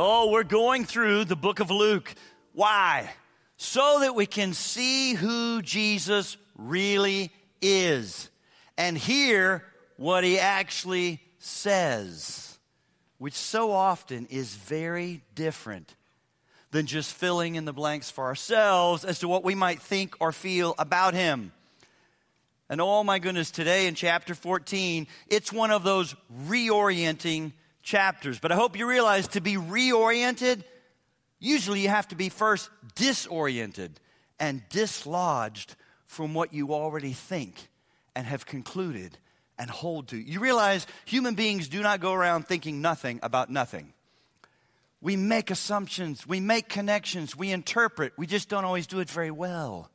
Oh, we're going through the book of Luke. Why? So that we can see who Jesus really is and hear what he actually says, which so often is very different than just filling in the blanks for ourselves as to what we might think or feel about him. And oh my goodness, today in chapter 14, it's one of those reorienting chapters. But I hope you realize to be reoriented, usually you have to be first disoriented and dislodged from what you already think and have concluded and hold to. You realize human beings do not go around thinking nothing about nothing. We make assumptions, we make connections, we interpret, we just don't always do it very well.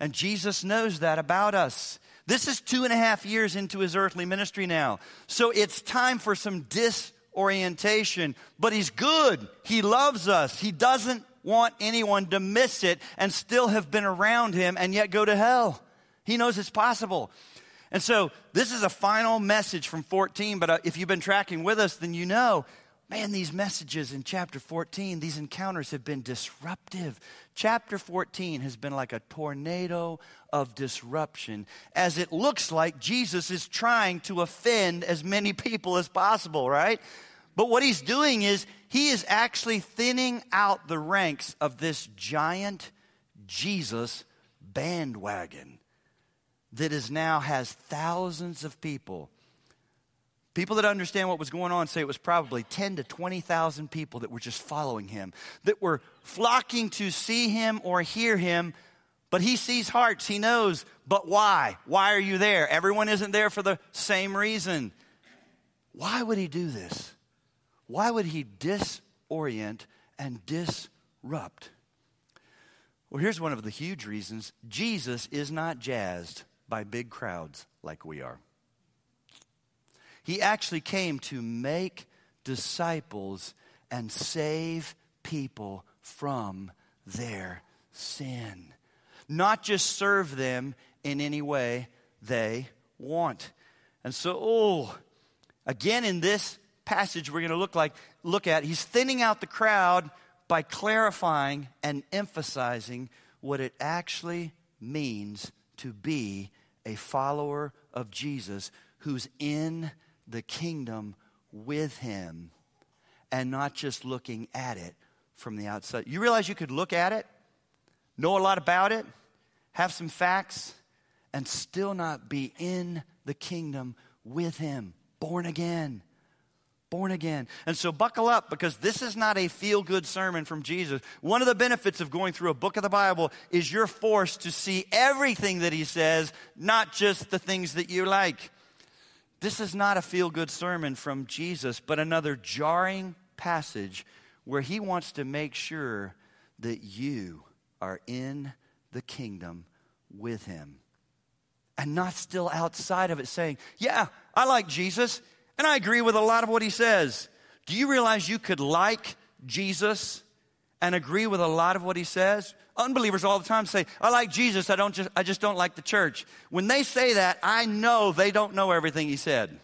And Jesus knows that about us. This is two and a half years into his earthly ministry now. So it's time for some disorientation. But he's good. He loves us. He doesn't want anyone to miss it and still have been around him and yet go to hell. He knows it's possible. And so this is a final message from 14, but uh, if you've been tracking with us, then you know Man, these messages in chapter 14, these encounters have been disruptive. Chapter 14 has been like a tornado of disruption as it looks like Jesus is trying to offend as many people as possible, right? But what he's doing is he is actually thinning out the ranks of this giant Jesus bandwagon that is now has thousands of people People that understand what was going on say it was probably 10 to 20,000 people that were just following him, that were flocking to see him or hear him. But he sees hearts, he knows. But why? Why are you there? Everyone isn't there for the same reason. Why would he do this? Why would he disorient and disrupt? Well, here's one of the huge reasons Jesus is not jazzed by big crowds like we are. He actually came to make disciples and save people from their sin. Not just serve them in any way they want. And so, oh, again in this passage we're going to look like look at, he's thinning out the crowd by clarifying and emphasizing what it actually means to be a follower of Jesus who's in the kingdom with him and not just looking at it from the outside. You realize you could look at it, know a lot about it, have some facts, and still not be in the kingdom with him, born again. Born again. And so buckle up because this is not a feel good sermon from Jesus. One of the benefits of going through a book of the Bible is you're forced to see everything that he says, not just the things that you like. This is not a feel good sermon from Jesus, but another jarring passage where he wants to make sure that you are in the kingdom with him and not still outside of it saying, Yeah, I like Jesus and I agree with a lot of what he says. Do you realize you could like Jesus and agree with a lot of what he says? Unbelievers all the time say, I like Jesus, I, don't just, I just don't like the church. When they say that, I know they don't know everything he said.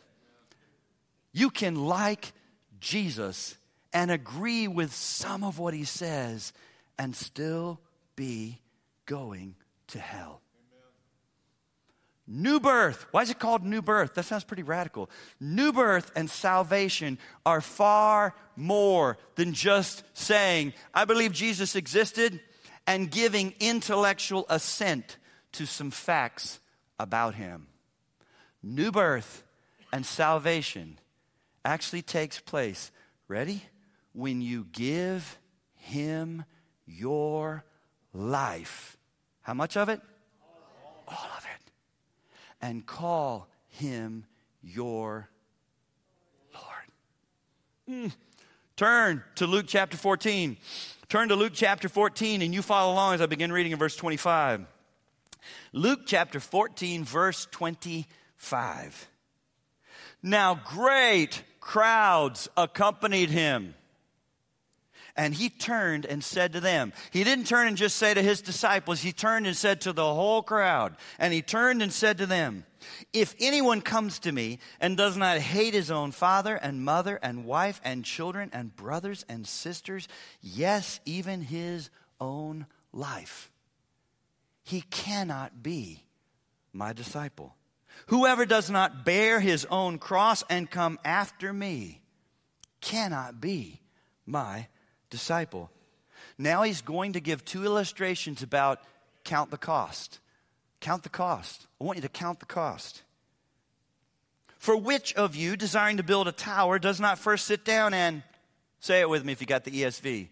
You can like Jesus and agree with some of what he says and still be going to hell. New birth. Why is it called new birth? That sounds pretty radical. New birth and salvation are far more than just saying, I believe Jesus existed and giving intellectual assent to some facts about him. New birth and salvation actually takes place, ready? When you give him your life. How much of it? All of it. And call him your Lord. Mm. Turn to Luke chapter 14. Turn to Luke chapter 14 and you follow along as I begin reading in verse 25. Luke chapter 14, verse 25. Now great crowds accompanied him. And he turned and said to them, He didn't turn and just say to his disciples, he turned and said to the whole crowd. And he turned and said to them, If anyone comes to me and does not hate his own father and mother and wife and children and brothers and sisters, yes, even his own life, he cannot be my disciple. Whoever does not bear his own cross and come after me cannot be my disciple. Now he's going to give two illustrations about count the cost. Count the cost. I want you to count the cost. For which of you, desiring to build a tower, does not first sit down and say it with me if you got the ESV?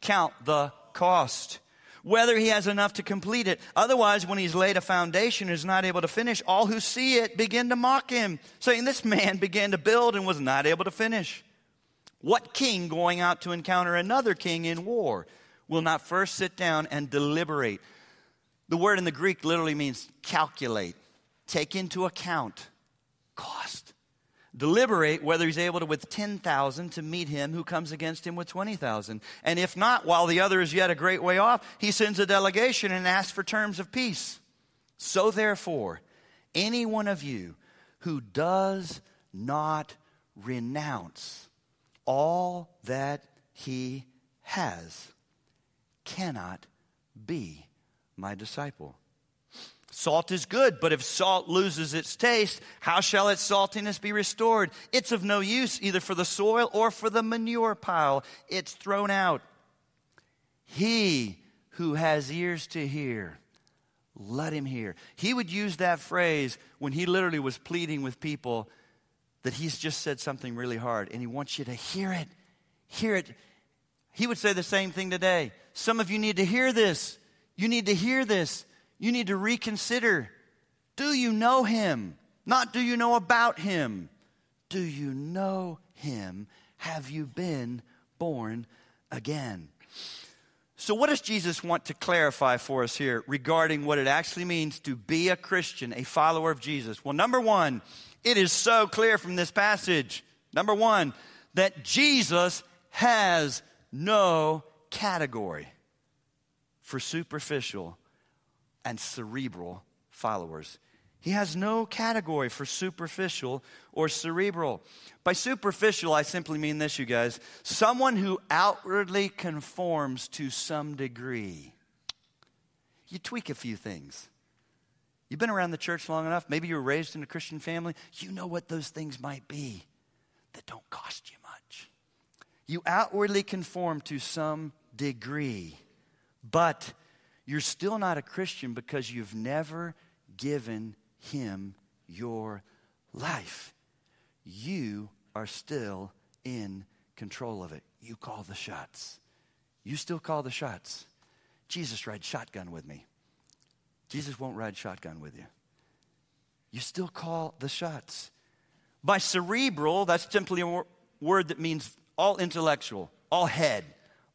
Count the cost. Whether he has enough to complete it. Otherwise, when he's laid a foundation and is not able to finish, all who see it begin to mock him, saying, This man began to build and was not able to finish. What king going out to encounter another king in war will not first sit down and deliberate? The word in the Greek literally means calculate, take into account cost. Deliberate whether he's able to, with 10,000, to meet him who comes against him with 20,000. And if not, while the other is yet a great way off, he sends a delegation and asks for terms of peace. So therefore, any one of you who does not renounce all that he has cannot be my disciple. Salt is good, but if salt loses its taste, how shall its saltiness be restored? It's of no use either for the soil or for the manure pile. It's thrown out. He who has ears to hear, let him hear. He would use that phrase when he literally was pleading with people that he's just said something really hard and he wants you to hear it. Hear it. He would say the same thing today. Some of you need to hear this. You need to hear this. You need to reconsider. Do you know him? Not do you know about him? Do you know him? Have you been born again? So, what does Jesus want to clarify for us here regarding what it actually means to be a Christian, a follower of Jesus? Well, number one, it is so clear from this passage. Number one, that Jesus has no category for superficial and cerebral followers. He has no category for superficial or cerebral. By superficial, I simply mean this, you guys someone who outwardly conforms to some degree. You tweak a few things. You've been around the church long enough. Maybe you were raised in a Christian family. You know what those things might be that don't cost you much. You outwardly conform to some degree. But you're still not a Christian because you've never given him your life. You are still in control of it. You call the shots. You still call the shots. Jesus rides shotgun with me. Jesus won't ride shotgun with you. You still call the shots. By cerebral, that's simply a word that means all intellectual, all head,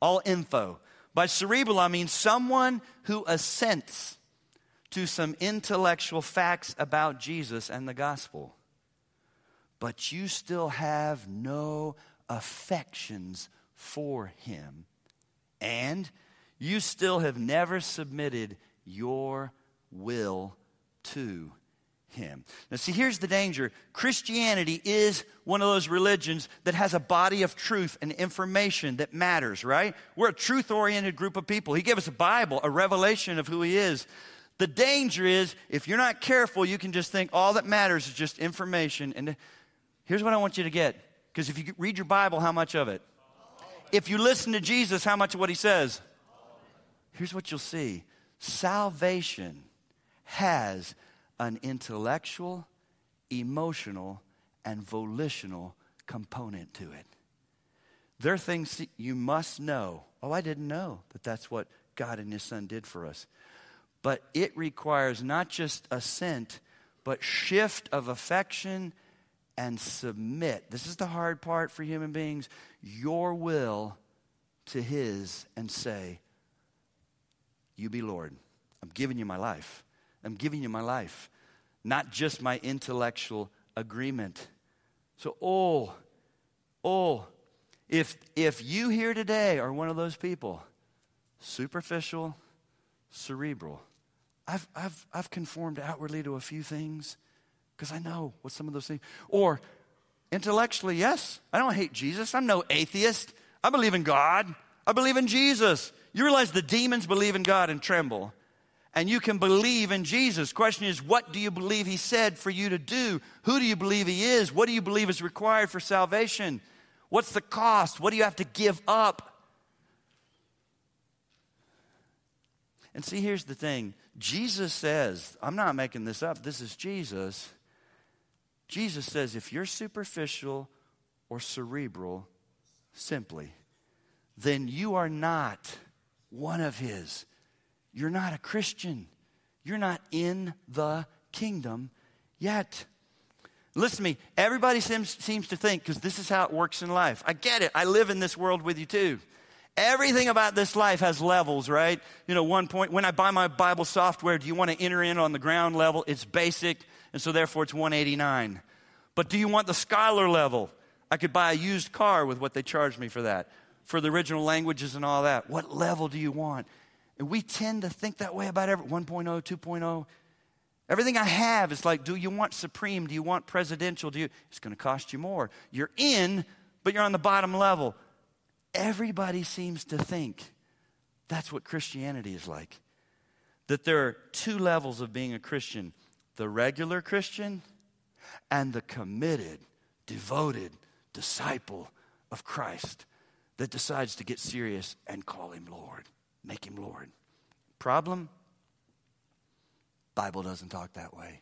all info. By cerebral, I mean someone who assents to some intellectual facts about Jesus and the gospel, but you still have no affections for him, and you still have never submitted your will to him. Now, see, here's the danger Christianity is one of those religions that has a body of truth and information that matters, right? We're a truth oriented group of people. He gave us a Bible, a revelation of who he is. The danger is if you're not careful, you can just think all that matters is just information. And here's what I want you to get because if you read your Bible, how much of it? If you listen to Jesus, how much of what he says? Here's what you'll see salvation has an intellectual, emotional, and volitional component to it. There are things you must know. Oh, I didn't know that that's what God and His Son did for us. But it requires not just assent, but shift of affection and submit. This is the hard part for human beings. Your will to His and say, You be Lord. I'm giving you my life. I'm giving you my life, not just my intellectual agreement. So, oh, oh, if, if you here today are one of those people, superficial, cerebral, I've, I've, I've conformed outwardly to a few things, because I know what some of those things. Or intellectually, yes, I don't hate Jesus. I'm no atheist. I believe in God. I believe in Jesus. You realize the demons believe in God and tremble. And you can believe in Jesus. Question is, what do you believe He said for you to do? Who do you believe He is? What do you believe is required for salvation? What's the cost? What do you have to give up? And see, here's the thing Jesus says, I'm not making this up, this is Jesus. Jesus says, if you're superficial or cerebral, simply, then you are not one of His. You're not a Christian. You're not in the kingdom yet. Listen to me. Everybody seems, seems to think, because this is how it works in life. I get it. I live in this world with you too. Everything about this life has levels, right? You know, one point, when I buy my Bible software, do you want to enter in on the ground level? It's basic, and so therefore it's 189. But do you want the scholar level? I could buy a used car with what they charge me for that, for the original languages and all that. What level do you want? And we tend to think that way about every 1.0, 2.0. Everything I have is like, do you want supreme? Do you want presidential? Do you? It's going to cost you more. You're in, but you're on the bottom level. Everybody seems to think that's what Christianity is like. That there are two levels of being a Christian the regular Christian and the committed, devoted disciple of Christ that decides to get serious and call him Lord, make him Lord. Problem? Bible doesn't talk that way.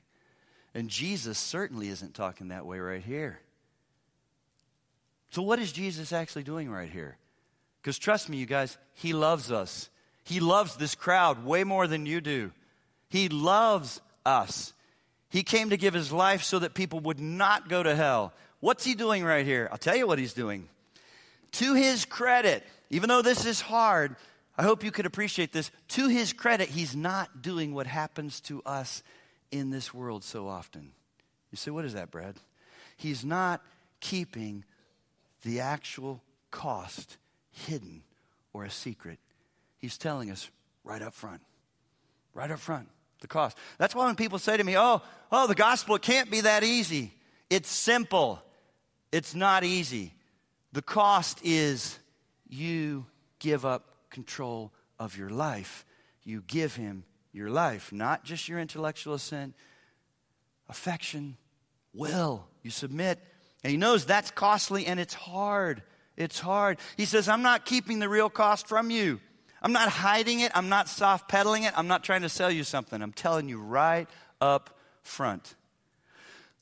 And Jesus certainly isn't talking that way right here. So, what is Jesus actually doing right here? Because trust me, you guys, He loves us. He loves this crowd way more than you do. He loves us. He came to give His life so that people would not go to hell. What's He doing right here? I'll tell you what He's doing. To His credit, even though this is hard, I hope you could appreciate this. To His credit, He's not doing what happens to us in this world so often. You say, what is that, Brad? He's not keeping the actual cost hidden or a secret. He's telling us right up front. Right up front, the cost. That's why when people say to me, oh, oh, the gospel, it can't be that easy. It's simple. It's not easy. The cost is you give up control of your life. You give him your life, not just your intellectual assent, affection, will. You submit. And he knows that's costly and it's hard. It's hard. He says, I'm not keeping the real cost from you. I'm not hiding it. I'm not soft pedaling it. I'm not trying to sell you something. I'm telling you right up front.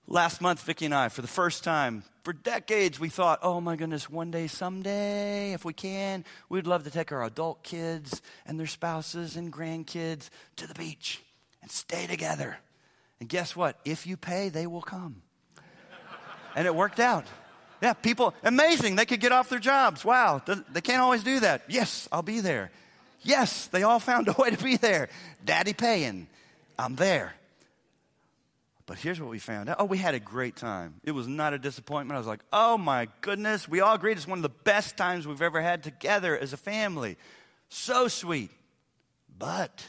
Last month, Vicki and I, for the first time, for decades, we thought, oh my goodness, one day, someday, if we can, we'd love to take our adult kids and their spouses and grandkids to the beach and stay together. And guess what? If you pay, they will come. and it worked out. Yeah, people, amazing. They could get off their jobs. Wow, they can't always do that. Yes, I'll be there. Yes, they all found a way to be there. Daddy paying. I'm there. But here's what we found out. Oh, we had a great time. It was not a disappointment. I was like, oh my goodness. We all agreed it's one of the best times we've ever had together as a family. So sweet. But,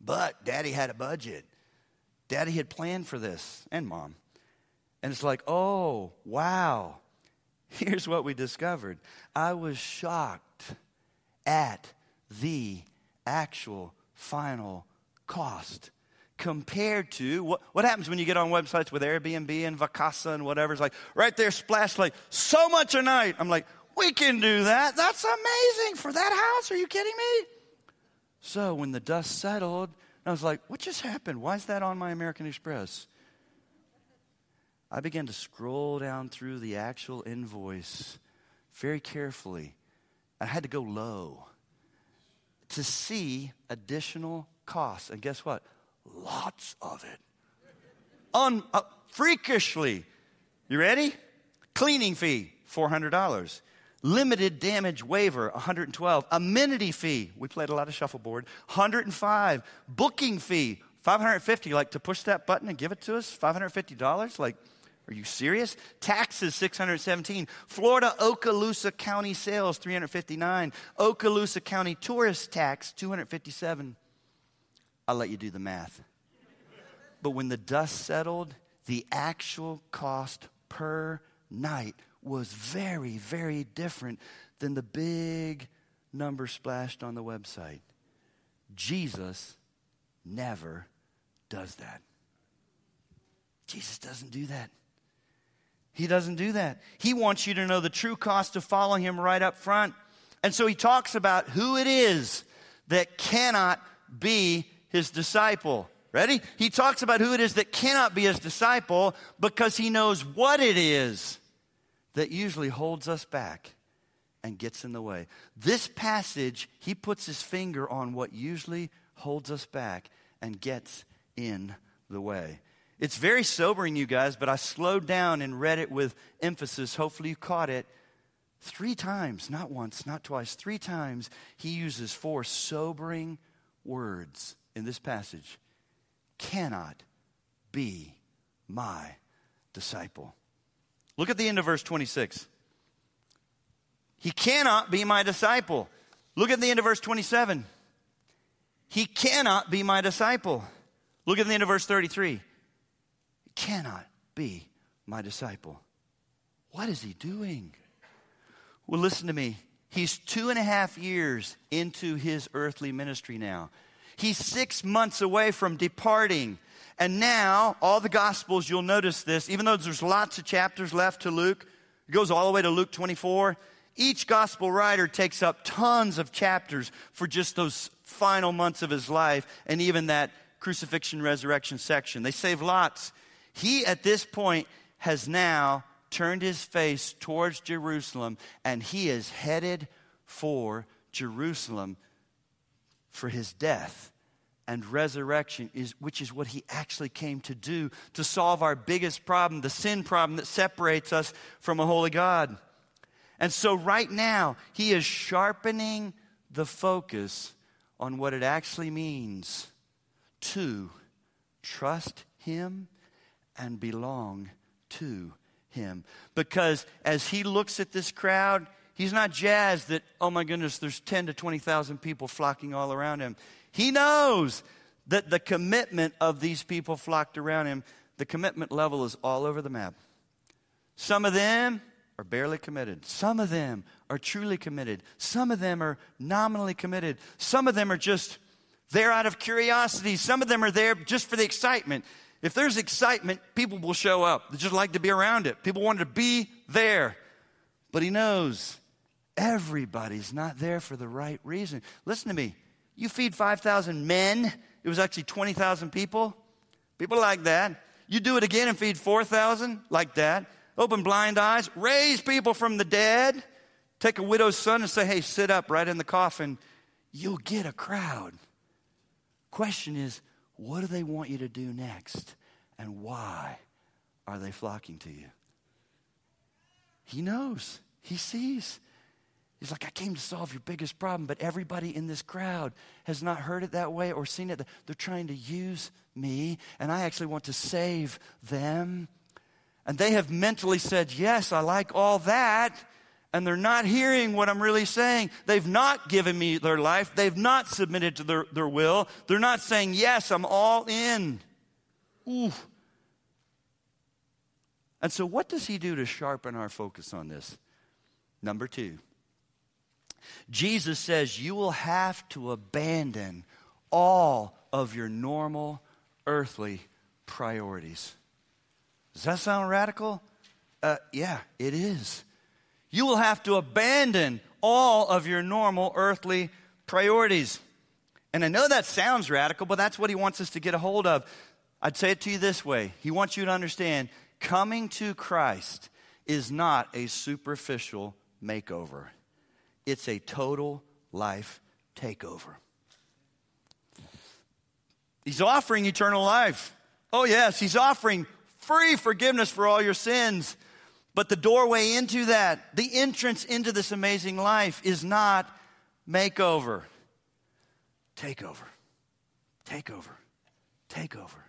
but, daddy had a budget. Daddy had planned for this, and mom. And it's like, oh, wow. Here's what we discovered I was shocked at the actual final cost compared to what, what happens when you get on websites with Airbnb and Vacasa and whatever. It's like right there, splash like so much a night. I'm like, we can do that. That's amazing for that house. Are you kidding me? So when the dust settled, I was like, what just happened? Why is that on my American Express? I began to scroll down through the actual invoice very carefully. I had to go low to see additional costs. And guess what? Lots of it. Un, uh, freakishly. You ready? Cleaning fee, $400. Limited damage waiver, 112. Amenity fee, we played a lot of shuffleboard, 105. Booking fee, 550. Like to push that button and give it to us, $550? Like, are you serious? Taxes 617. Florida Okaloosa County sales 359. Okaloosa County tourist tax 257. I'll let you do the math. But when the dust settled the actual cost per night was very, very different than the big number splashed on the website. Jesus never does that. Jesus doesn't do that. He doesn't do that. He wants you to know the true cost of following him right up front. And so he talks about who it is that cannot be his disciple. Ready? He talks about who it is that cannot be his disciple because he knows what it is that usually holds us back and gets in the way. This passage, he puts his finger on what usually holds us back and gets in the way. It's very sobering, you guys, but I slowed down and read it with emphasis. Hopefully, you caught it. Three times, not once, not twice, three times, he uses four sobering words in this passage cannot be my disciple. Look at the end of verse 26. He cannot be my disciple. Look at the end of verse 27. He cannot be my disciple. Look at the end of verse 33. He cannot be my disciple. What is he doing? Well, listen to me. He's two and a half years into his earthly ministry now. He's six months away from departing. And now, all the Gospels, you'll notice this, even though there's lots of chapters left to Luke, it goes all the way to Luke 24. Each Gospel writer takes up tons of chapters for just those final months of his life and even that crucifixion, resurrection section. They save lots. He, at this point, has now turned his face towards Jerusalem and he is headed for Jerusalem for his death and resurrection is which is what he actually came to do to solve our biggest problem the sin problem that separates us from a holy god. And so right now he is sharpening the focus on what it actually means to trust him and belong to him. Because as he looks at this crowd He's not jazzed that, oh my goodness, there's 10 to 20,000 people flocking all around him. He knows that the commitment of these people flocked around him, the commitment level is all over the map. Some of them are barely committed. Some of them are truly committed. Some of them are nominally committed. Some of them are just there out of curiosity. Some of them are there just for the excitement. If there's excitement, people will show up. They just like to be around it. People want to be there. But he knows Everybody's not there for the right reason. Listen to me. You feed 5,000 men, it was actually 20,000 people. People like that. You do it again and feed 4,000 like that. Open blind eyes, raise people from the dead. Take a widow's son and say, hey, sit up right in the coffin. You'll get a crowd. Question is, what do they want you to do next? And why are they flocking to you? He knows, he sees. He's like, I came to solve your biggest problem, but everybody in this crowd has not heard it that way or seen it. They're trying to use me, and I actually want to save them. And they have mentally said, Yes, I like all that. And they're not hearing what I'm really saying. They've not given me their life. They've not submitted to their, their will. They're not saying, Yes, I'm all in. Ooh. And so, what does he do to sharpen our focus on this? Number two, Jesus says you will have to abandon all of your normal earthly priorities. Does that sound radical? Uh, yeah, it is. You will have to abandon all of your normal earthly priorities. And I know that sounds radical, but that's what he wants us to get a hold of. I'd say it to you this way He wants you to understand coming to Christ is not a superficial makeover. It's a total life takeover. He's offering eternal life. Oh, yes, he's offering free forgiveness for all your sins. But the doorway into that, the entrance into this amazing life, is not makeover. Takeover. Takeover. Takeover.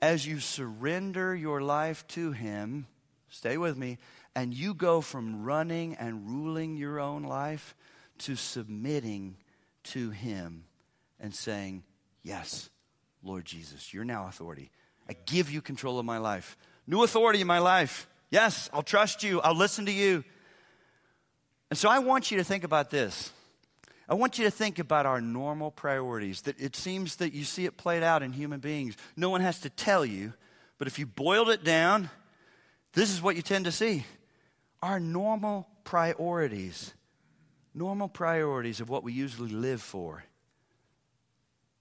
As you surrender your life to Him, stay with me, and you go from running and ruling your own life to submitting to Him and saying, Yes, Lord Jesus, you're now authority. I give you control of my life. New authority in my life. Yes, I'll trust you. I'll listen to you. And so I want you to think about this. I want you to think about our normal priorities. That it seems that you see it played out in human beings. No one has to tell you, but if you boiled it down, this is what you tend to see. Our normal priorities, normal priorities of what we usually live for.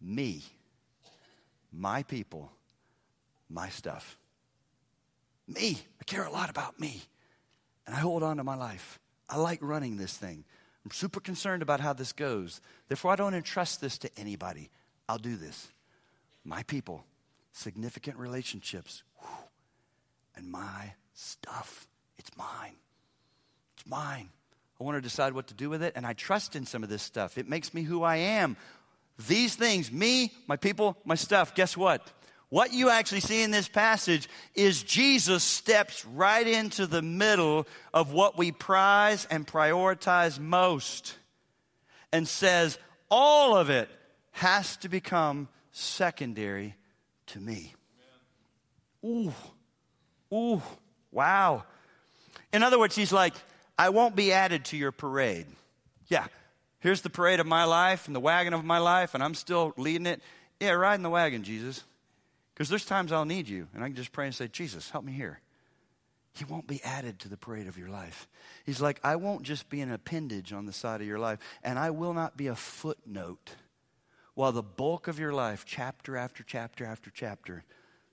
Me, my people, my stuff. Me. I care a lot about me. And I hold on to my life. I like running this thing. I'm super concerned about how this goes. Therefore, I don't entrust this to anybody. I'll do this. My people, significant relationships, whew, and my stuff. It's mine. Mine. I want to decide what to do with it, and I trust in some of this stuff. It makes me who I am. These things, me, my people, my stuff, guess what? What you actually see in this passage is Jesus steps right into the middle of what we prize and prioritize most and says, all of it has to become secondary to me. Ooh, ooh, wow. In other words, he's like, I won't be added to your parade. Yeah, here's the parade of my life and the wagon of my life, and I'm still leading it. Yeah, ride in the wagon, Jesus. Because there's times I'll need you, and I can just pray and say, Jesus, help me here. He won't be added to the parade of your life. He's like, I won't just be an appendage on the side of your life, and I will not be a footnote while the bulk of your life, chapter after chapter after chapter,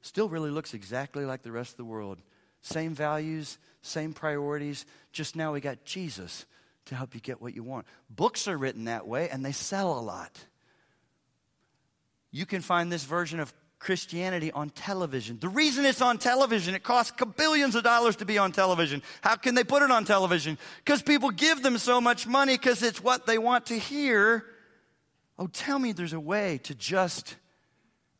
still really looks exactly like the rest of the world. Same values, same priorities, just now we got Jesus to help you get what you want. Books are written that way, and they sell a lot. You can find this version of Christianity on television. The reason it's on television, it costs billions of dollars to be on television. How can they put it on television? Because people give them so much money because it's what they want to hear. Oh, tell me there's a way to just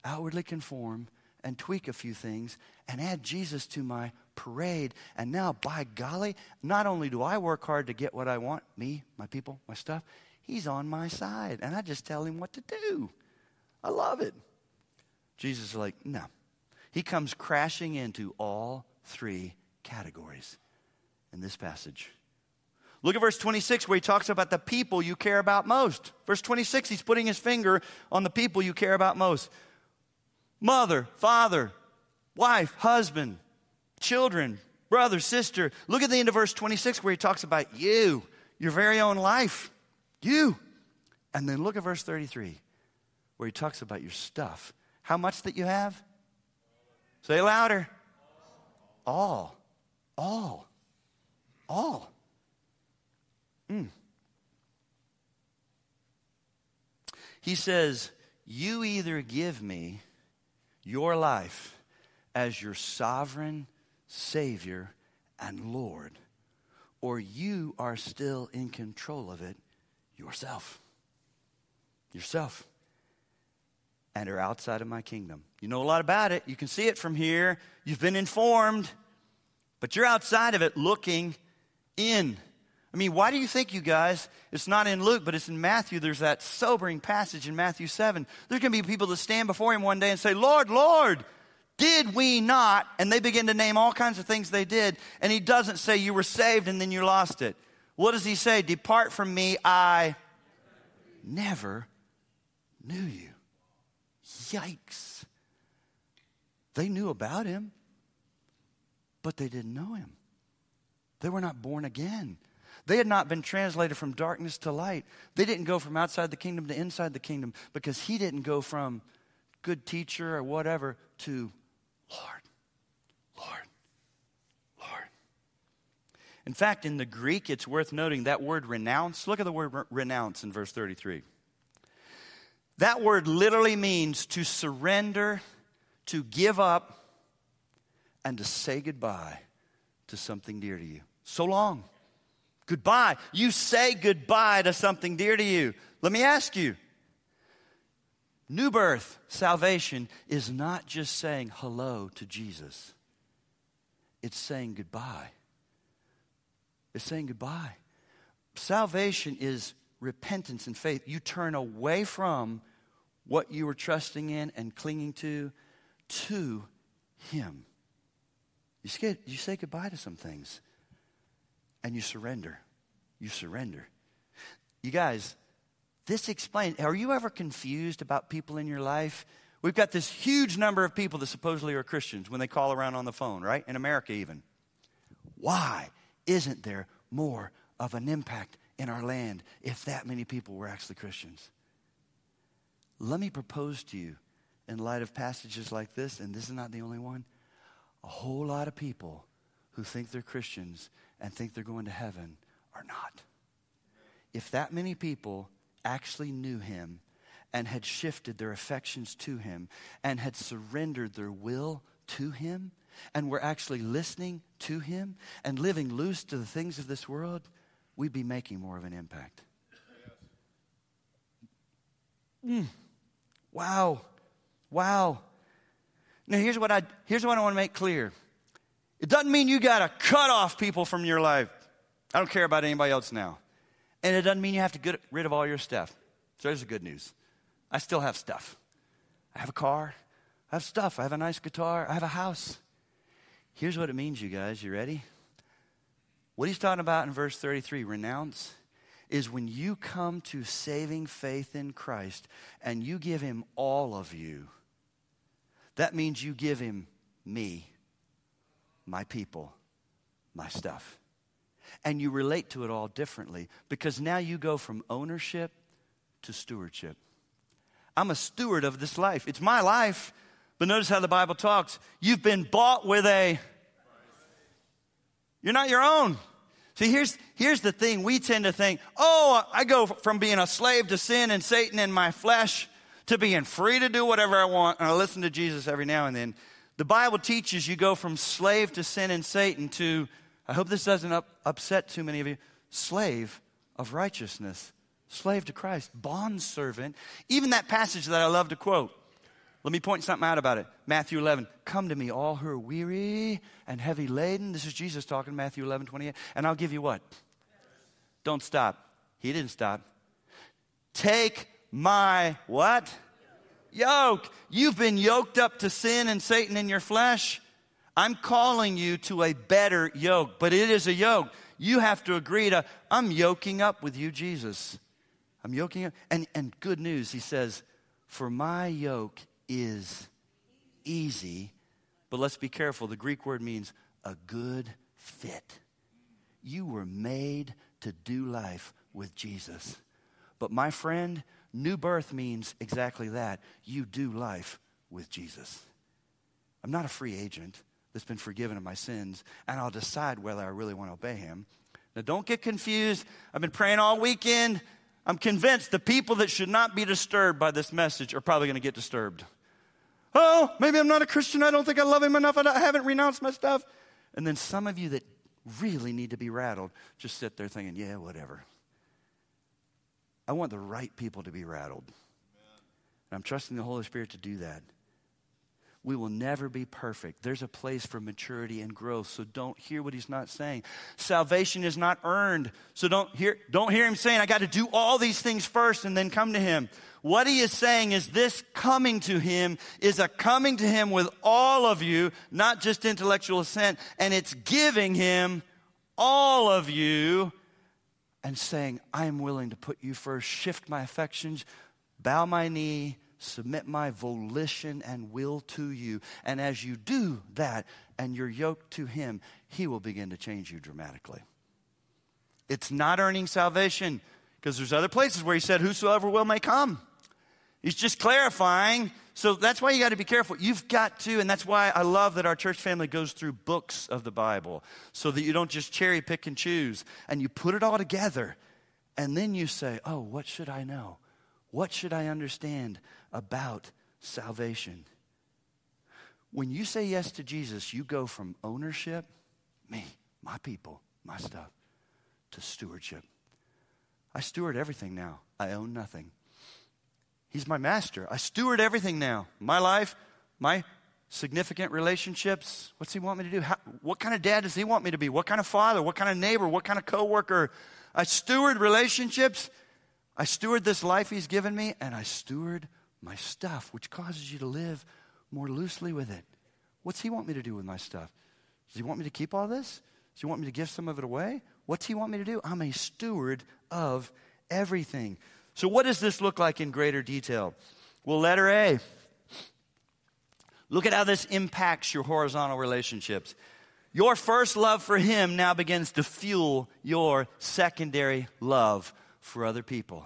outwardly conform and tweak a few things and add Jesus to my parade. And now, by golly, not only do I work hard to get what I want, me, my people, my stuff, he's on my side. And I just tell him what to do. I love it. Jesus is like, no. He comes crashing into all three categories in this passage. Look at verse 26 where he talks about the people you care about most. Verse 26, he's putting his finger on the people you care about most mother, father, wife, husband, children, brother, sister. Look at the end of verse 26 where he talks about you, your very own life, you. And then look at verse 33 where he talks about your stuff how much that you have? Say louder. All. All. All. Mm. He says, You either give me your life as your sovereign Savior and Lord, or you are still in control of it yourself. Yourself and are outside of my kingdom. You know a lot about it. You can see it from here. You've been informed, but you're outside of it looking in. I mean, why do you think, you guys, it's not in Luke, but it's in Matthew? There's that sobering passage in Matthew 7. There's going to be people that stand before him one day and say, Lord, Lord, did we not? And they begin to name all kinds of things they did. And he doesn't say, You were saved and then you lost it. What does he say? Depart from me, I never knew you. Yikes. They knew about him, but they didn't know him. They were not born again. They had not been translated from darkness to light. They didn't go from outside the kingdom to inside the kingdom because he didn't go from good teacher or whatever to Lord, Lord, Lord. In fact, in the Greek, it's worth noting that word renounce. Look at the word renounce in verse 33. That word literally means to surrender, to give up, and to say goodbye to something dear to you. So long. Goodbye. You say goodbye to something dear to you. Let me ask you new birth, salvation, is not just saying hello to Jesus, it's saying goodbye. It's saying goodbye. Salvation is repentance and faith. You turn away from what you were trusting in and clinging to to Him. You say, you say goodbye to some things and you surrender. You surrender. You guys, this explains. Are you ever confused about people in your life? We've got this huge number of people that supposedly are Christians when they call around on the phone, right? In America, even. Why isn't there more of an impact in our land if that many people were actually Christians? Let me propose to you, in light of passages like this, and this is not the only one, a whole lot of people who think they're Christians and think they're going to heaven are not. If that many people actually knew him and had shifted their affections to him and had surrendered their will to him and were actually listening to him and living loose to the things of this world, we'd be making more of an impact. Mm. Wow. Wow. Now here's what I here's what I want to make clear. It doesn't mean you got to cut off people from your life. I don't care about anybody else now. And it doesn't mean you have to get rid of all your stuff. So there's the good news. I still have stuff. I have a car. I have stuff. I have a nice guitar. I have a house. Here's what it means, you guys. You ready? What he's talking about in verse 33, renounce, is when you come to saving faith in Christ and you give him all of you, that means you give him me, my people, my stuff. And you relate to it all differently because now you go from ownership to stewardship. I'm a steward of this life. It's my life. But notice how the Bible talks. You've been bought with a. You're not your own. See, here's, here's the thing. We tend to think, oh, I go from being a slave to sin and Satan in my flesh to being free to do whatever I want. And I listen to Jesus every now and then. The Bible teaches you go from slave to sin and Satan to, I hope this doesn't up, upset too many of you, slave of righteousness, slave to Christ, bond servant. Even that passage that I love to quote. Let me point something out about it. Matthew 11. Come to me, all who are weary and heavy laden. This is Jesus talking, Matthew 11, 28. And I'll give you what? Don't stop. He didn't stop. Take my what? Yoke. You've been yoked up to sin and Satan in your flesh. I'm calling you to a better yoke, but it is a yoke. You have to agree to, I'm yoking up with you, Jesus. I'm yoking up. And, and good news, he says, for my yoke is easy, but let's be careful. The Greek word means a good fit. You were made to do life with Jesus. But my friend, new birth means exactly that. You do life with Jesus. I'm not a free agent that's been forgiven of my sins, and I'll decide whether I really want to obey him. Now, don't get confused. I've been praying all weekend. I'm convinced the people that should not be disturbed by this message are probably going to get disturbed. Oh, maybe I'm not a Christian. I don't think I love him enough. I haven't renounced my stuff. And then some of you that really need to be rattled just sit there thinking, yeah, whatever. I want the right people to be rattled. And I'm trusting the Holy Spirit to do that. We will never be perfect. There's a place for maturity and growth, so don't hear what he's not saying. Salvation is not earned, so don't hear, don't hear him saying, I got to do all these things first and then come to him. What he is saying is this coming to him is a coming to him with all of you, not just intellectual assent, and it's giving him all of you and saying, I am willing to put you first, shift my affections, bow my knee, submit my volition and will to you. And as you do that and you're yoked to Him, He will begin to change you dramatically. It's not earning salvation because there's other places where He said, Whosoever will may come. He's just clarifying. So that's why you got to be careful. You've got to, and that's why I love that our church family goes through books of the Bible so that you don't just cherry pick and choose and you put it all together. And then you say, Oh, what should I know? What should I understand about salvation? When you say yes to Jesus, you go from ownership, me, my people, my stuff, to stewardship. I steward everything now. I own nothing. He's my master. I steward everything now my life, my significant relationships. What's he want me to do? How, what kind of dad does he want me to be? What kind of father? What kind of neighbor? What kind of coworker? I steward relationships. I steward this life He's given me, and I steward my stuff, which causes you to live more loosely with it. What's He want me to do with my stuff? Does He want me to keep all this? Does He want me to give some of it away? What's He want me to do? I'm a steward of everything. So, what does this look like in greater detail? Well, letter A. Look at how this impacts your horizontal relationships. Your first love for Him now begins to fuel your secondary love for other people.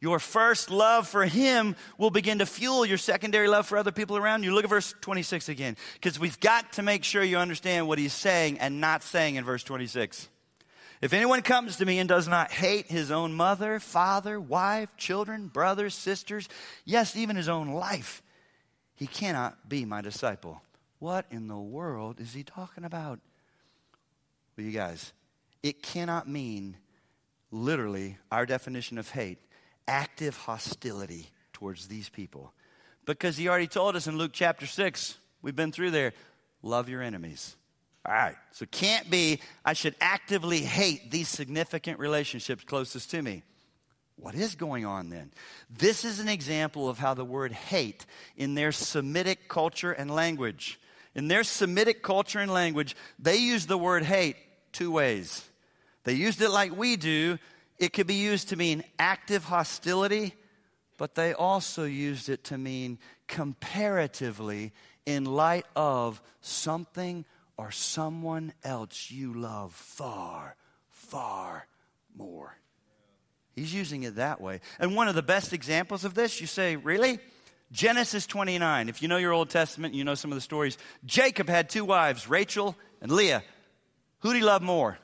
Your first love for Him will begin to fuel your secondary love for other people around you. Look at verse 26 again, because we've got to make sure you understand what He's saying and not saying in verse 26. If anyone comes to me and does not hate his own mother, father, wife, children, brothers, sisters, yes, even his own life, he cannot be my disciple. What in the world is he talking about? Well, you guys, it cannot mean literally our definition of hate active hostility towards these people. Because he already told us in Luke chapter 6, we've been through there, love your enemies. All right. So can't be, I should actively hate these significant relationships closest to me. What is going on then? This is an example of how the word hate in their Semitic culture and language. In their Semitic culture and language, they use the word hate two ways. They used it like we do. It could be used to mean active hostility, but they also used it to mean comparatively in light of something or someone else you love far, far more. He's using it that way. And one of the best examples of this, you say, really? Genesis 29. If you know your Old Testament, you know some of the stories. Jacob had two wives, Rachel and Leah. Who did he love more?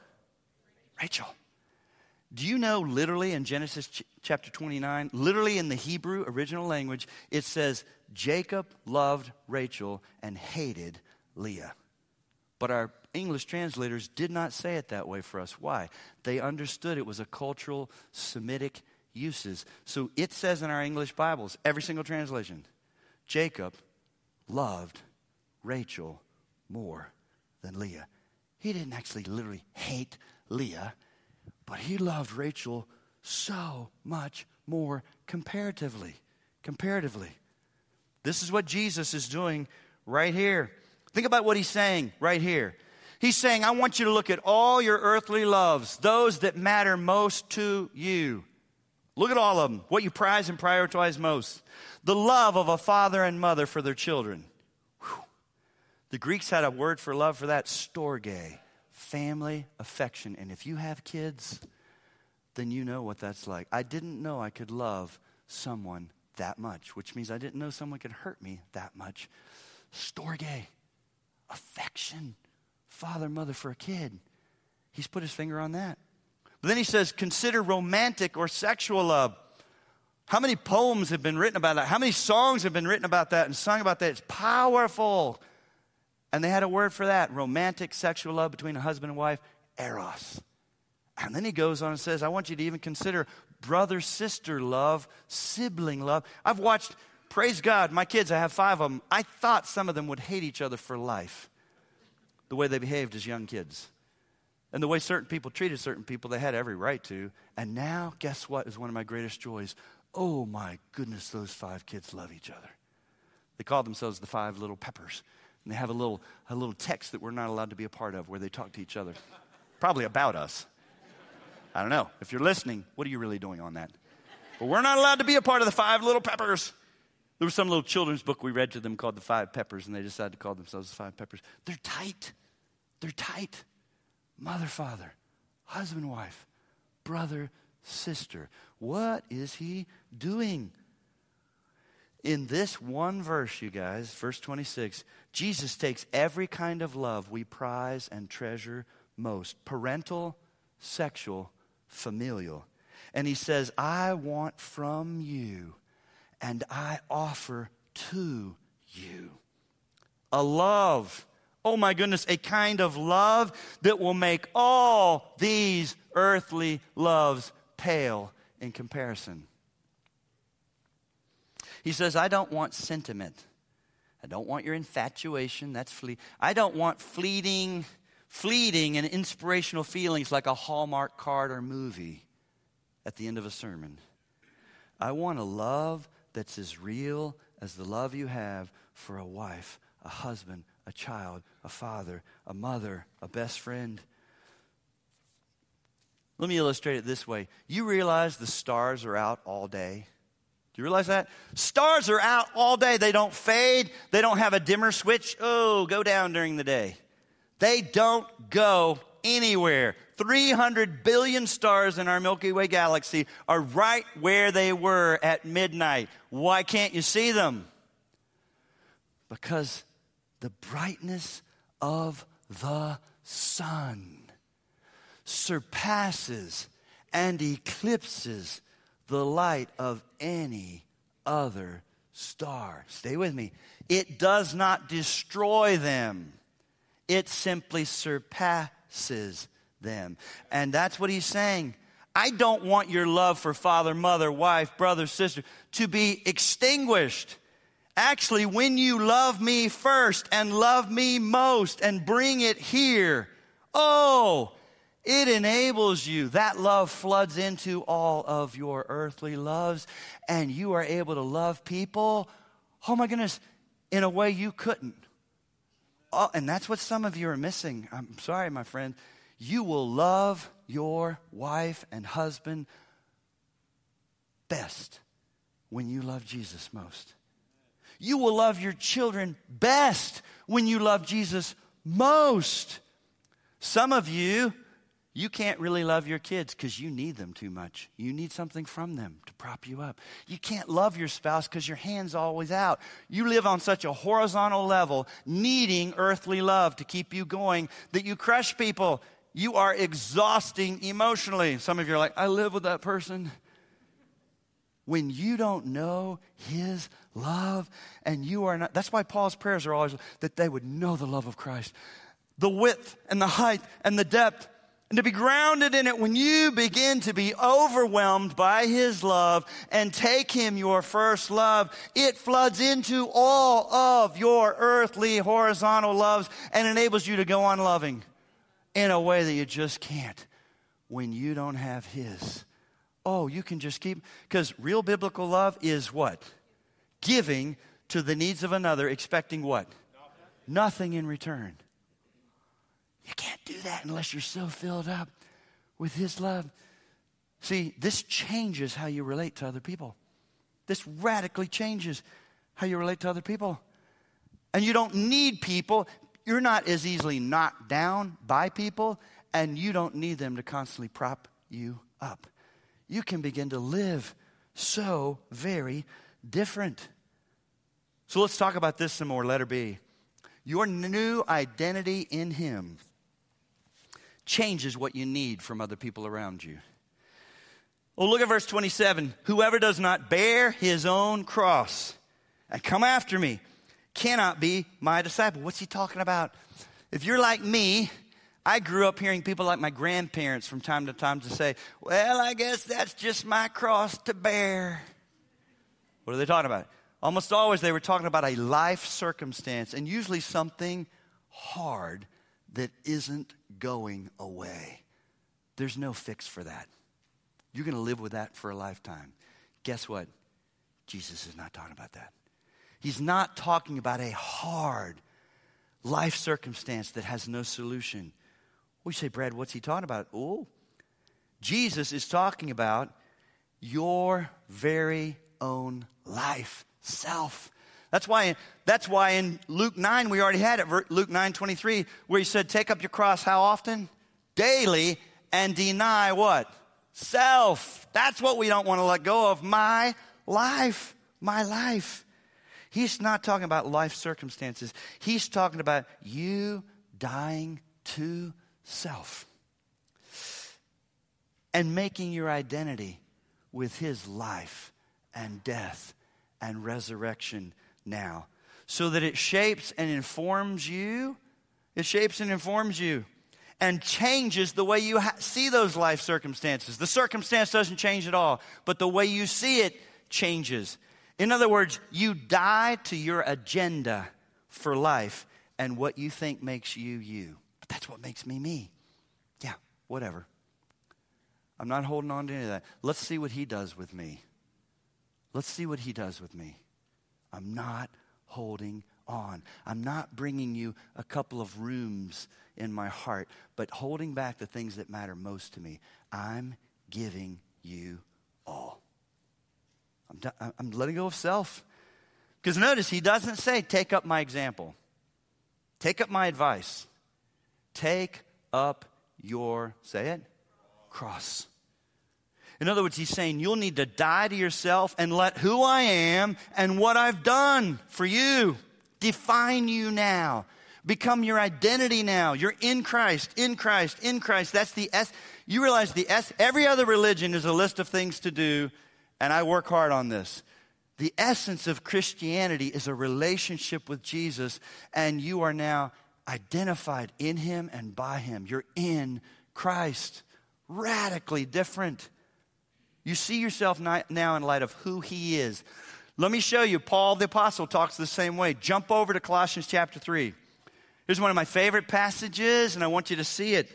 Rachel. Do you know literally in Genesis ch- chapter 29, literally in the Hebrew original language, it says Jacob loved Rachel and hated Leah. But our English translators did not say it that way for us. Why? They understood it was a cultural Semitic uses. So it says in our English Bibles, every single translation, Jacob loved Rachel more than Leah. He didn't actually literally hate Leah, but he loved Rachel so much more comparatively. Comparatively. This is what Jesus is doing right here. Think about what he's saying right here. He's saying, I want you to look at all your earthly loves, those that matter most to you. Look at all of them, what you prize and prioritize most. The love of a father and mother for their children. Whew. The Greeks had a word for love for that, storge, family affection. And if you have kids, then you know what that's like. I didn't know I could love someone that much, which means I didn't know someone could hurt me that much. Storge affection, father, mother for a kid. He's put his finger on that. But then he says, consider romantic or sexual love. How many poems have been written about that? How many songs have been written about that and sung about that? It's powerful. And they had a word for that romantic sexual love between a husband and wife, eros. And then he goes on and says, I want you to even consider brother sister love, sibling love. I've watched Praise God, my kids, I have five of them. I thought some of them would hate each other for life, the way they behaved as young kids. And the way certain people treated certain people, they had every right to. And now, guess what is one of my greatest joys? Oh my goodness, those five kids love each other. They call themselves the five little peppers. And they have a little, a little text that we're not allowed to be a part of where they talk to each other. Probably about us. I don't know. If you're listening, what are you really doing on that? But we're not allowed to be a part of the five little peppers. There was some little children's book we read to them called The Five Peppers, and they decided to call themselves the Five Peppers. They're tight. They're tight. Mother, father, husband, wife, brother, sister. What is he doing? In this one verse, you guys, verse 26, Jesus takes every kind of love we prize and treasure most parental, sexual, familial. And he says, I want from you and I offer to you. A love, oh my goodness, a kind of love that will make all these earthly loves pale in comparison. He says, I don't want sentiment. I don't want your infatuation. That's fleet. I don't want fleeting, fleeting and inspirational feelings like a Hallmark card or movie at the end of a sermon. I want a love that's as real as the love you have for a wife, a husband, a child, a father, a mother, a best friend. Let me illustrate it this way. You realize the stars are out all day? Do you realize that? Stars are out all day. They don't fade, they don't have a dimmer switch. Oh, go down during the day. They don't go anywhere. 300 billion stars in our Milky Way galaxy are right where they were at midnight. Why can't you see them? Because the brightness of the sun surpasses and eclipses the light of any other star. Stay with me. It does not destroy them, it simply surpasses them. And that's what he's saying. I don't want your love for father, mother, wife, brother, sister to be extinguished. Actually, when you love me first and love me most and bring it here, oh, it enables you. That love floods into all of your earthly loves, and you are able to love people, oh my goodness, in a way you couldn't. Oh, and that's what some of you are missing. I'm sorry, my friend. You will love your wife and husband best when you love Jesus most. You will love your children best when you love Jesus most. Some of you, you can't really love your kids because you need them too much. You need something from them to prop you up. You can't love your spouse because your hand's always out. You live on such a horizontal level, needing earthly love to keep you going, that you crush people you are exhausting emotionally. Some of you are like, I live with that person. When you don't know his love and you are not, that's why Paul's prayers are always that they would know the love of Christ, the width and the height and the depth, and to be grounded in it when you begin to be overwhelmed by his love and take him your first love, it floods into all of your earthly horizontal loves and enables you to go on loving in a way that you just can't when you don't have His. Oh, you can just keep, because real biblical love is what? Giving to the needs of another, expecting what? Nothing in return. You can't do that unless you're so filled up with His love. See, this changes how you relate to other people. This radically changes how you relate to other people. And you don't need people you're not as easily knocked down by people, and you don't need them to constantly prop you up. You can begin to live so very different. So let's talk about this some more. Letter B. Your new identity in Him changes what you need from other people around you. Well, look at verse 27. Whoever does not bear his own cross and come after me cannot be my disciple. What's he talking about? If you're like me, I grew up hearing people like my grandparents from time to time to say, Well, I guess that's just my cross to bear. What are they talking about? Almost always they were talking about a life circumstance and usually something hard that isn't going away. There's no fix for that. You're going to live with that for a lifetime. Guess what? Jesus is not talking about that. He's not talking about a hard life circumstance that has no solution. We say, Brad, what's he talking about? Oh, Jesus is talking about your very own life, self. That's why, that's why in Luke 9, we already had it, Luke 9 23, where he said, Take up your cross how often? Daily, and deny what? Self. That's what we don't want to let go of. My life. My life. He's not talking about life circumstances. He's talking about you dying to self and making your identity with his life and death and resurrection now so that it shapes and informs you. It shapes and informs you and changes the way you ha- see those life circumstances. The circumstance doesn't change at all, but the way you see it changes. In other words, you die to your agenda for life and what you think makes you you. But that's what makes me me. Yeah, whatever. I'm not holding on to any of that. Let's see what he does with me. Let's see what he does with me. I'm not holding on. I'm not bringing you a couple of rooms in my heart, but holding back the things that matter most to me. I'm giving you all. I'm, I'm letting go of self. Because notice, he doesn't say, take up my example, take up my advice, take up your, say it, cross. In other words, he's saying you'll need to die to yourself and let who I am and what I've done for you define you now. Become your identity now. You're in Christ, in Christ, in Christ. That's the S. You realize the S. Every other religion is a list of things to do, and I work hard on this. The essence of Christianity is a relationship with Jesus, and you are now identified in Him and by Him. You're in Christ. Radically different. You see yourself now in light of who he is. Let me show you. Paul the Apostle talks the same way. Jump over to Colossians chapter 3. Here's one of my favorite passages, and I want you to see it.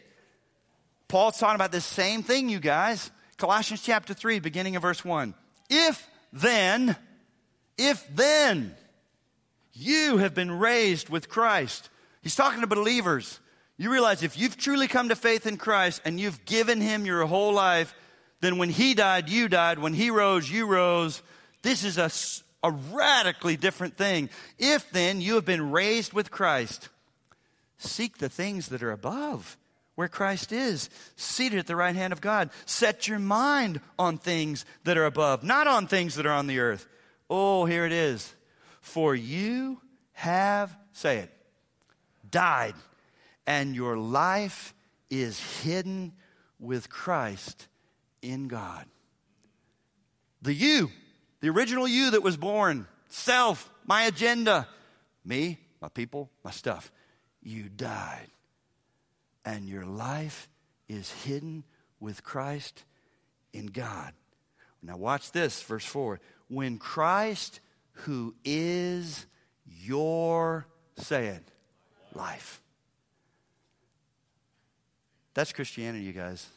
Paul's talking about the same thing, you guys. Colossians chapter 3, beginning of verse 1. If then, if then you have been raised with Christ, he's talking to believers. You realize if you've truly come to faith in Christ and you've given him your whole life, then when he died, you died. When he rose, you rose. This is a, a radically different thing. If then you have been raised with Christ, seek the things that are above, where Christ is, seated at the right hand of God. Set your mind on things that are above, not on things that are on the earth. Oh, here it is. For you have, say it, died, and your life is hidden with Christ in God. The you, the original you that was born, self, my agenda, me, my people, my stuff, you died. And your life is hidden with Christ in God. Now, watch this, verse 4. When Christ, who is your, say it, life. That's Christianity, you guys.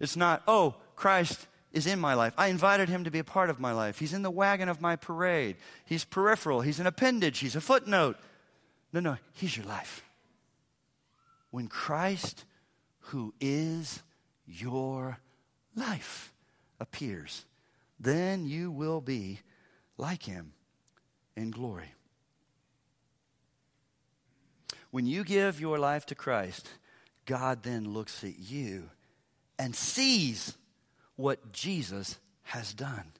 It's not, oh, Christ is in my life. I invited him to be a part of my life. He's in the wagon of my parade. He's peripheral. He's an appendage. He's a footnote. No, no, he's your life. When Christ, who is your life, appears, then you will be like him in glory. When you give your life to Christ, God then looks at you and sees what Jesus has done.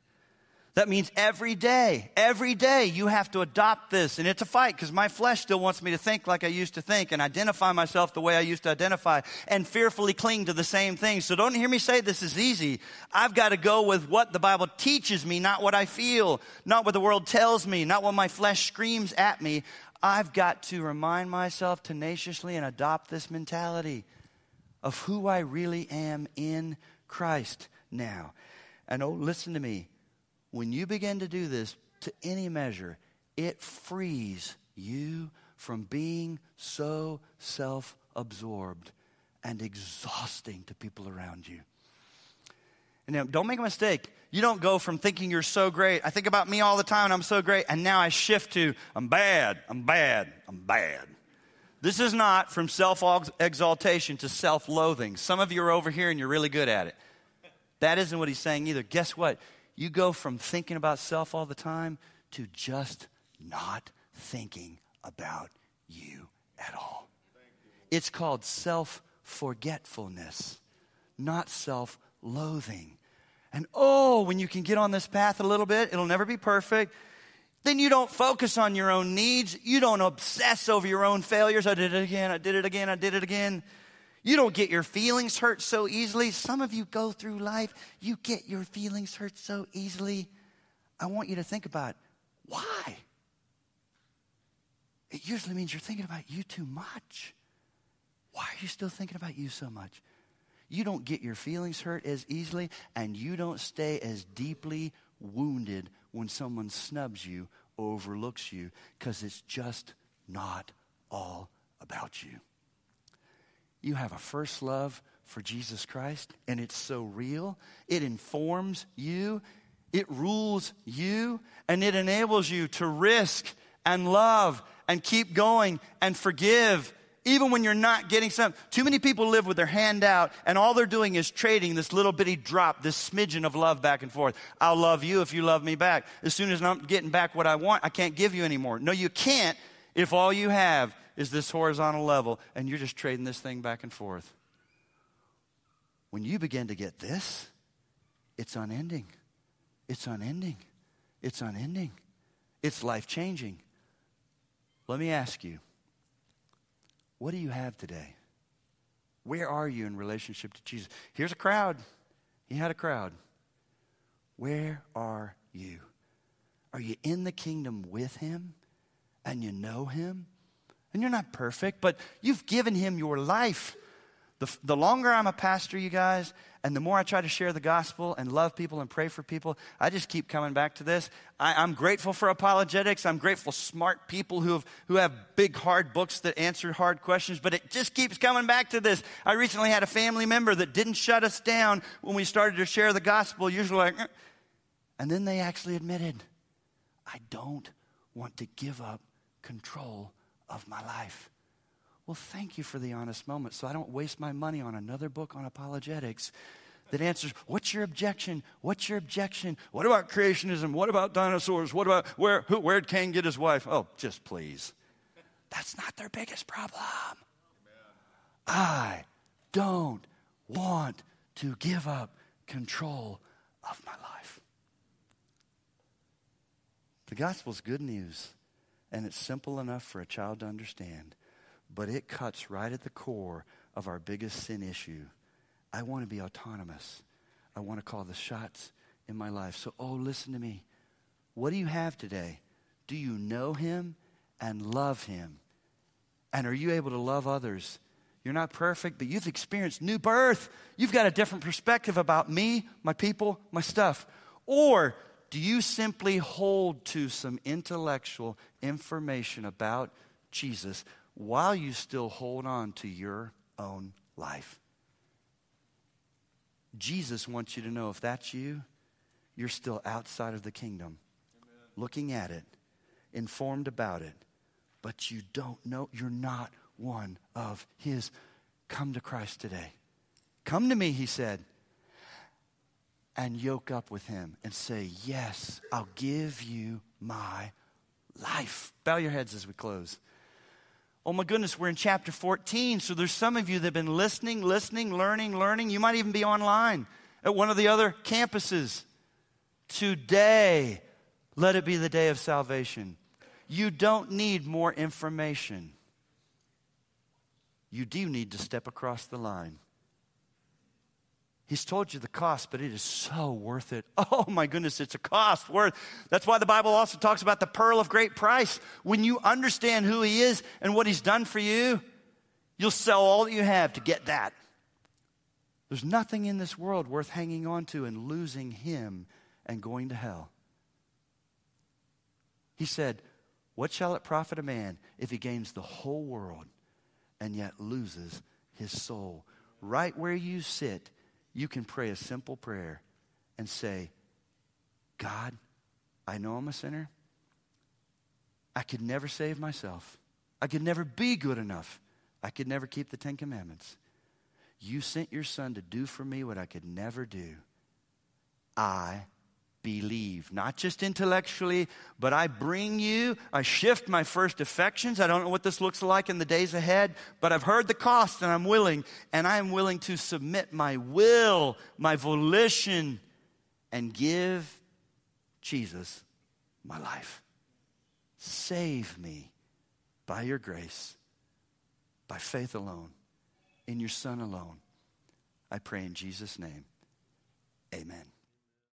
That means every day, every day you have to adopt this. And it's a fight because my flesh still wants me to think like I used to think and identify myself the way I used to identify and fearfully cling to the same things. So don't hear me say this is easy. I've got to go with what the Bible teaches me, not what I feel, not what the world tells me, not what my flesh screams at me. I've got to remind myself tenaciously and adopt this mentality of who I really am in Christ now. And oh, listen to me. When you begin to do this to any measure, it frees you from being so self absorbed and exhausting to people around you. And now, don't make a mistake. You don't go from thinking you're so great. I think about me all the time and I'm so great. And now I shift to I'm bad, I'm bad, I'm bad. This is not from self exaltation to self loathing. Some of you are over here and you're really good at it. That isn't what he's saying either. Guess what? You go from thinking about self all the time to just not thinking about you at all. It's called self forgetfulness, not self loathing. And oh, when you can get on this path a little bit, it'll never be perfect. Then you don't focus on your own needs. You don't obsess over your own failures. I did it again, I did it again, I did it again. You don't get your feelings hurt so easily. Some of you go through life, you get your feelings hurt so easily. I want you to think about why. It usually means you're thinking about you too much. Why are you still thinking about you so much? You don't get your feelings hurt as easily, and you don't stay as deeply wounded when someone snubs you overlooks you because it's just not all about you you have a first love for Jesus Christ, and it's so real. It informs you, it rules you, and it enables you to risk and love and keep going and forgive even when you're not getting something. Too many people live with their hand out and all they're doing is trading this little bitty drop, this smidgen of love back and forth. I'll love you if you love me back. As soon as I'm getting back what I want, I can't give you anymore. No, you can't if all you have is this horizontal level and you're just trading this thing back and forth. When you begin to get this, it's unending. It's unending. It's unending. It's life changing. Let me ask you what do you have today? Where are you in relationship to Jesus? Here's a crowd. He had a crowd. Where are you? Are you in the kingdom with him and you know him? And you're not perfect, but you've given him your life. The, the longer I'm a pastor, you guys, and the more I try to share the gospel and love people and pray for people, I just keep coming back to this. I, am grateful for apologetics. I'm grateful smart people who have, who have big, hard books that answer hard questions, but it just keeps coming back to this. I recently had a family member that didn't shut us down when we started to share the gospel, usually like, eh. and then they actually admitted, I don't want to give up control of my life. Well, thank you for the honest moment so I don't waste my money on another book on apologetics that answers what's your objection? What's your objection? What about creationism? What about dinosaurs? What about where, who, where'd Cain get his wife? Oh, just please. That's not their biggest problem. I don't want to give up control of my life. The gospel's good news, and it's simple enough for a child to understand but it cuts right at the core of our biggest sin issue. I want to be autonomous. I want to call the shots in my life. So, oh, listen to me. What do you have today? Do you know him and love him? And are you able to love others? You're not perfect, but you've experienced new birth. You've got a different perspective about me, my people, my stuff. Or do you simply hold to some intellectual information about Jesus while you still hold on to your own life. Jesus wants you to know if that's you, you're still outside of the kingdom, Amen. looking at it, informed about it, but you don't know, you're not one of His. Come to Christ today. Come to me, He said, and yoke up with Him and say, Yes, I'll give you my life. Bow your heads as we close. Oh my goodness, we're in chapter 14. So there's some of you that have been listening, listening, learning, learning. You might even be online at one of the other campuses. Today, let it be the day of salvation. You don't need more information. You do need to step across the line. He's told you the cost, but it is so worth it. Oh my goodness, it's a cost worth. That's why the Bible also talks about the pearl of great price. When you understand who he is and what he's done for you, you'll sell all that you have to get that. There's nothing in this world worth hanging on to and losing him and going to hell. He said, What shall it profit a man if he gains the whole world and yet loses his soul? Right where you sit, you can pray a simple prayer and say, God, I know I'm a sinner. I could never save myself. I could never be good enough. I could never keep the Ten Commandments. You sent your son to do for me what I could never do. I believe, not just intellectually, but I bring you, I shift my first affections. I don't know what this looks like in the days ahead, but I've heard the cost and I'm willing, and I am willing to submit my will, my volition, and give Jesus my life. Save me by your grace, by faith alone, in your Son alone. I pray in Jesus' name. Amen.